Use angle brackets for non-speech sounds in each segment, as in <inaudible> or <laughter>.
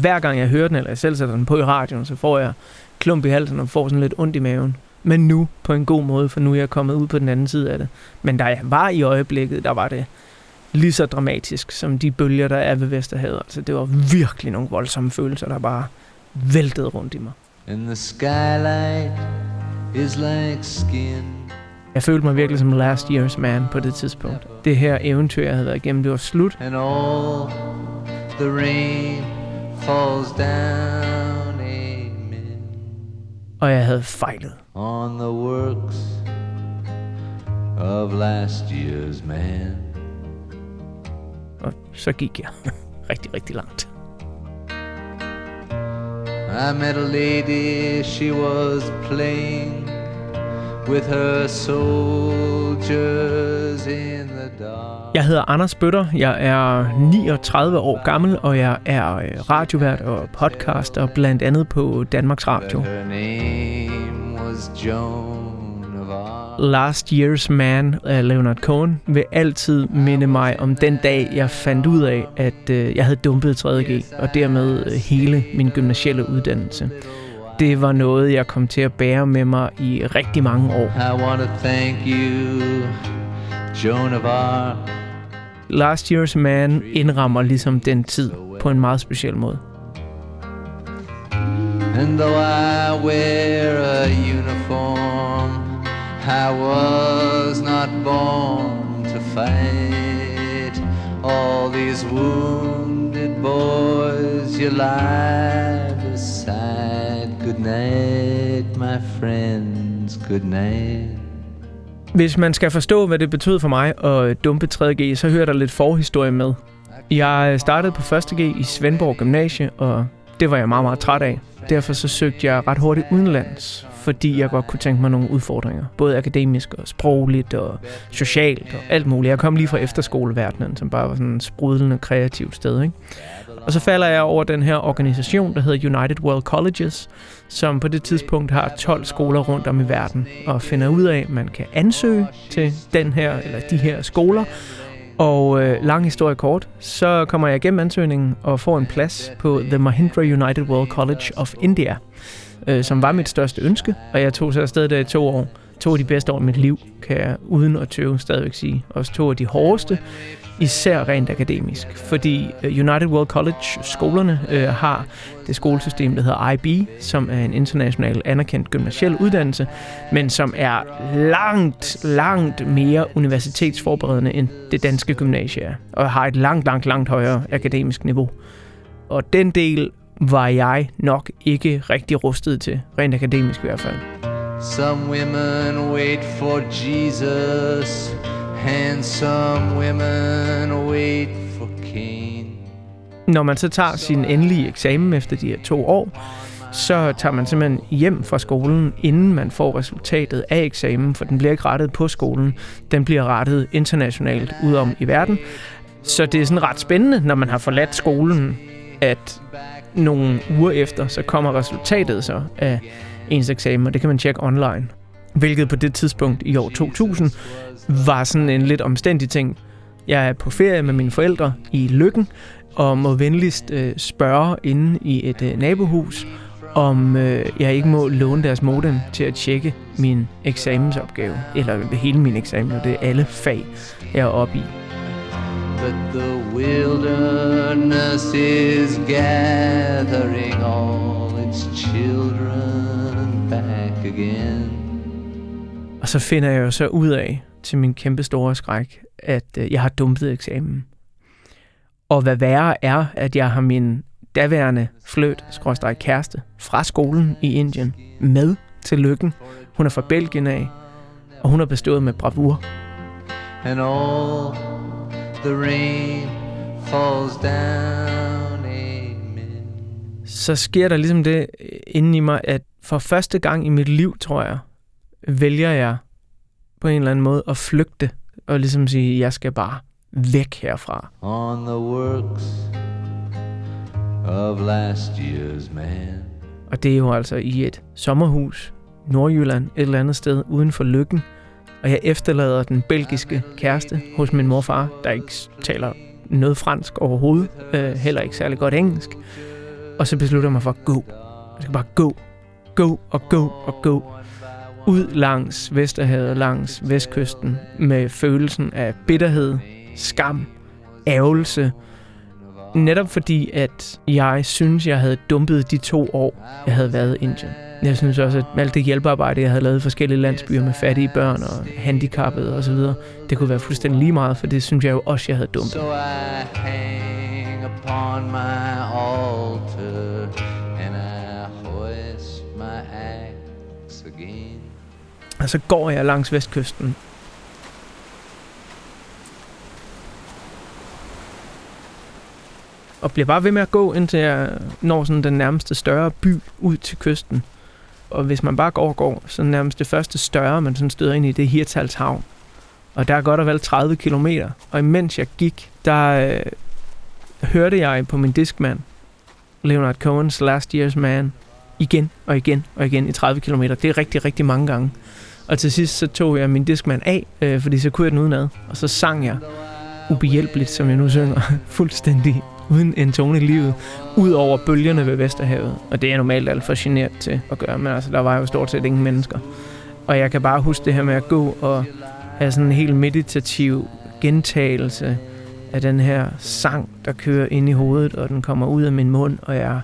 hver gang jeg hører den, eller jeg selv sætter den på i radioen, så får jeg klump i halsen og får sådan lidt ondt i maven. Men nu på en god måde, for nu er jeg kommet ud på den anden side af det. Men da jeg var i øjeblikket, der var det lige så dramatisk som de bølger, der er ved Vesterhavet. Altså, det var virkelig nogle voldsomme følelser, der bare væltede rundt i mig. And the skylight is like skin. Jeg følte mig virkelig som last year's man på det tidspunkt. Det her eventyr, jeg havde været igennem, det var slut. And all the rain falls down, amen. Og jeg havde fejlet. On the works of last year's man. Og så gik jeg <laughs> rigtig, rigtig langt. I met a lady, she was playing with her soldiers in the. Jeg hedder Anders Bøtter, jeg er 39 år gammel, og jeg er øh, radiovært og podcaster, blandt andet på Danmarks Radio. Last Year's Man af Leonard Cohen vil altid minde mig om den dag, jeg fandt ud af, at øh, jeg havde dumpet 3.G, og dermed øh, hele min gymnasielle uddannelse. Det var noget, jeg kom til at bære med mig i rigtig mange år. I want to thank you, Joan of Arc. Last Year's Man indrammer ligesom den tid på en meget speciel måde. And though I wear a uniform I was not born to fight all these wounded boys you lie beside. Good night, my friends, good night. Hvis man skal forstå, hvad det betød for mig at øh, dumpe 3.G, så hører der lidt forhistorie med. Jeg øh, startede på 1.G i Svendborg Gymnasie, og det var jeg meget, meget træt af. Derfor så søgte jeg ret hurtigt udenlands, fordi jeg godt kunne tænke mig nogle udfordringer. Både akademisk og sprogligt og socialt og alt muligt. Jeg kom lige fra efterskoleverdenen, som bare var sådan en sprudlende kreativt sted. Ikke? Og så falder jeg over den her organisation, der hedder United World Colleges, som på det tidspunkt har 12 skoler rundt om i verden, og finder ud af, at man kan ansøge til den her eller de her skoler, og øh, lang historie kort, så kommer jeg igennem ansøgningen og får en plads på The Mahindra United World College of India, øh, som var mit største ønske, og jeg tog så afsted der i to år. To af de bedste år i mit liv, kan jeg uden at tøve stadigvæk sige. Også to af de hårdeste, især rent akademisk. Fordi øh, United World College, skolerne, øh, har det skolesystem, der hedder IB, som er en international anerkendt gymnasiel uddannelse, men som er langt, langt mere universitetsforberedende end det danske gymnasie er, og har et langt, langt, langt højere akademisk niveau. Og den del var jeg nok ikke rigtig rustet til, rent akademisk i hvert fald. Some women wait for Jesus and some women wait for Cain. Når man så tager sin endelige eksamen efter de her to år, så tager man simpelthen hjem fra skolen, inden man får resultatet af eksamen, for den bliver ikke rettet på skolen, den bliver rettet internationalt ud om i verden. Så det er sådan ret spændende, når man har forladt skolen, at nogle uger efter, så kommer resultatet så af ens eksamen, og det kan man tjekke online. Hvilket på det tidspunkt i år 2000 var sådan en lidt omstændig ting. Jeg er på ferie med mine forældre i Lykken, og må venligst øh, spørge inde i et øh, nabohus, om øh, jeg ikke må låne deres modem til at tjekke min eksamensopgave. Eller hele min eksamen, og det er alle fag, jeg er oppe i. But the wilderness is gathering all its children back again. Og så finder jeg jo så ud af, til min kæmpe store skræk, at øh, jeg har dumpet eksamen. Og hvad værre er, at jeg har min daværende fløt, skråstrej kæreste, fra skolen i Indien med til lykken. Hun er fra Belgien af, og hun har bestået med bravur. And all the rain falls down, amen. Så sker der ligesom det inde i mig, at for første gang i mit liv, tror jeg, vælger jeg på en eller anden måde at flygte og ligesom sige, jeg skal bare væk herfra. On the works of last year's man. Og det er jo altså i et sommerhus, Nordjylland, et eller andet sted uden for lykken. Og jeg efterlader den belgiske kæreste hos min morfar, der ikke taler noget fransk overhovedet, øh, heller ikke særlig godt engelsk. Og så beslutter jeg mig for at gå. Jeg skal bare gå, gå og gå og gå. Ud langs Vesterhavet, langs vestkysten, med følelsen af bitterhed, skam, ærgelse. Netop fordi, at jeg synes, jeg havde dumpet de to år, jeg havde været i Indien. Jeg synes også, at alt det hjælpearbejde, jeg havde lavet i forskellige landsbyer med fattige børn og handicappede osv., det kunne være fuldstændig lige meget, for det synes jeg jo også, jeg havde dumpet. So I hang upon my Og så går jeg langs vestkysten og bliver bare ved med at gå, indtil jeg når sådan den nærmeste større by ud til kysten. Og hvis man bare går og går, så nærmest det første større, man sådan støder ind i, det er Hirtalshavn. Og der er godt og vel 30 kilometer. Og imens jeg gik, der øh, hørte jeg på min diskmand, Leonard Cohen's Last Year's Man, igen og igen og igen i 30 km. Det er rigtig, rigtig mange gange. Og til sidst så tog jeg min diskmand af, øh, fordi så kunne jeg den udenad. Og så sang jeg ubehjælpeligt, som jeg nu synger, <laughs> fuldstændig uden en tone i livet, ud over bølgerne ved Vesterhavet. Og det er normalt alt for generet til at gøre, men altså, der var jo stort set ingen mennesker. Og jeg kan bare huske det her med at gå og have sådan en helt meditativ gentagelse af den her sang, der kører ind i hovedet, og den kommer ud af min mund, og jeg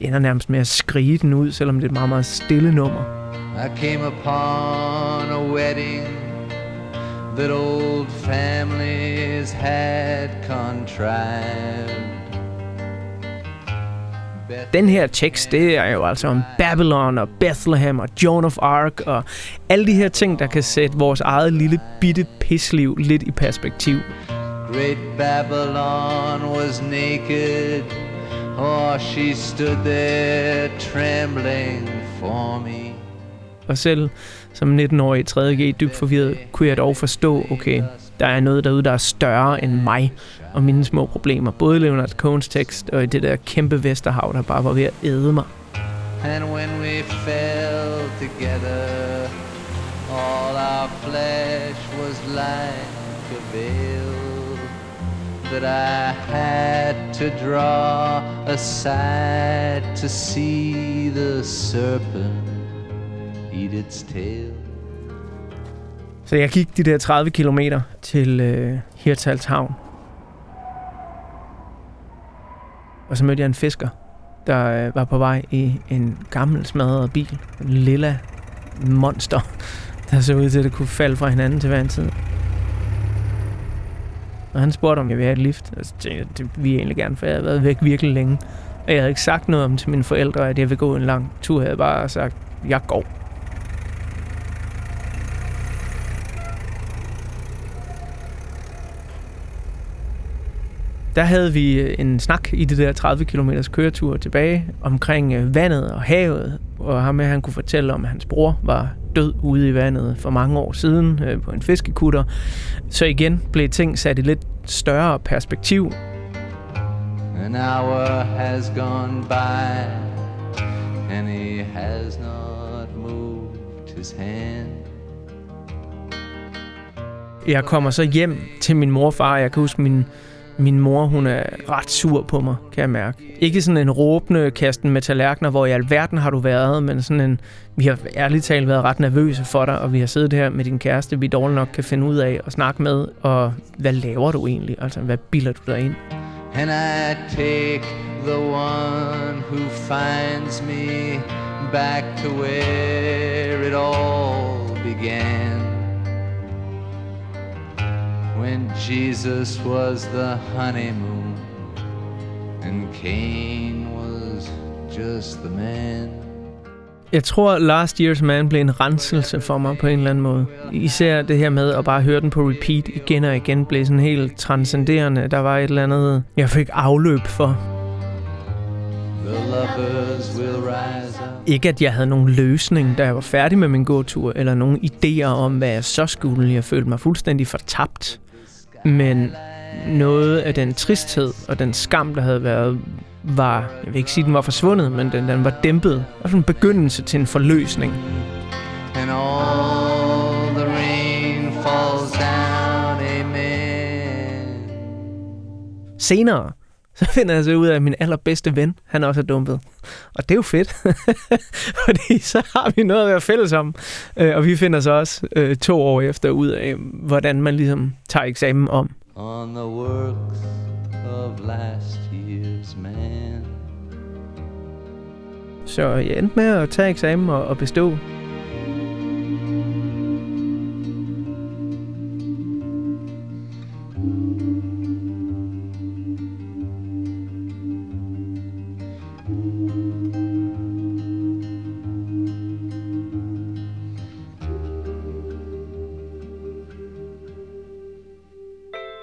ender nærmest med at skrige den ud, selvom det er et meget, meget stille nummer. I came upon a wedding that old families had contrived. Den her tekst, det er jo altså om Babylon og Bethlehem og Joan of Arc og alle de her ting, der kan sætte vores eget lille bitte pisliv lidt i perspektiv. Great Babylon was naked, or she stood there trembling for me. Og selv som 19-årig 3.G dybt forvirret, kunne jeg dog forstå, okay, der er noget derude, der er større end mig og mine små problemer. Både Leonard Cohns tekst og i det der kæmpe Vesterhav, der bare var ved at æde mig. And when we fell together, all our flesh was like a veil that I had to draw aside to see the serpent its tail. Så jeg gik de der 30 kilometer til øh, Hirtshalshavn. Og så mødte jeg en fisker, der øh, var på vej i en gammel smadret bil. En lilla monster, <laughs> der så ud til, at det kunne falde fra hinanden til hver en tid. Og han spurgte, om jeg ville have et lift. Og så tænkte jeg, det ville jeg egentlig gerne, for jeg havde været væk virkelig længe. Og jeg havde ikke sagt noget om til mine forældre, at jeg ville gå en lang tur. Jeg havde bare sagt, jeg går. Der havde vi øh, en snak i det der 30 km køretur tilbage omkring øh, vandet og havet, og ham med, han kunne fortælle om, at hans bror var død ude i vandet for mange år siden øh, på en fiskekutter. Så igen blev ting sat i lidt større perspektiv. An hour has gone by and he has not moved his hand. Jeg kommer så hjem til min mor og far. Jeg kan huske, min min mor, hun er ret sur på mig, kan jeg mærke. Ikke sådan en råbende kasten med tallerkener, hvor i alverden har du været, men sådan en, vi har ærligt talt været ret nervøse for dig, og vi har siddet her med din kæreste, vi dårligt nok kan finde ud af at snakke med, og hvad laver du egentlig? Altså, hvad bilder du dig ind? And I take the one who finds me back to where it all began. Jesus was the honeymoon and Cain was just the man. Jeg tror, Last Year's Man blev en renselse for mig på en eller anden måde. Især det her med at bare høre den på repeat igen og igen blev sådan helt transcenderende. Der var et eller andet, jeg fik afløb for. Ikke at jeg havde nogen løsning, da jeg var færdig med min gåtur, eller nogen idéer om, hvad jeg så skulle. Jeg følte mig fuldstændig fortabt. Men noget af den tristhed og den skam, der havde været, var, jeg vil ikke sige, den var forsvundet, men den, den var dæmpet. Og sådan en begyndelse til en forløsning. And all the rain falls down, amen. Senere så finder jeg så ud af, at min allerbedste ven, han også er dumpet. Og det er jo fedt, <laughs> fordi så har vi noget at være fælles om. Øh, og vi finder så også øh, to år efter ud af, hvordan man ligesom tager eksamen om. On the works of last year's man. Så jeg endte med at tage eksamen og, og bestå.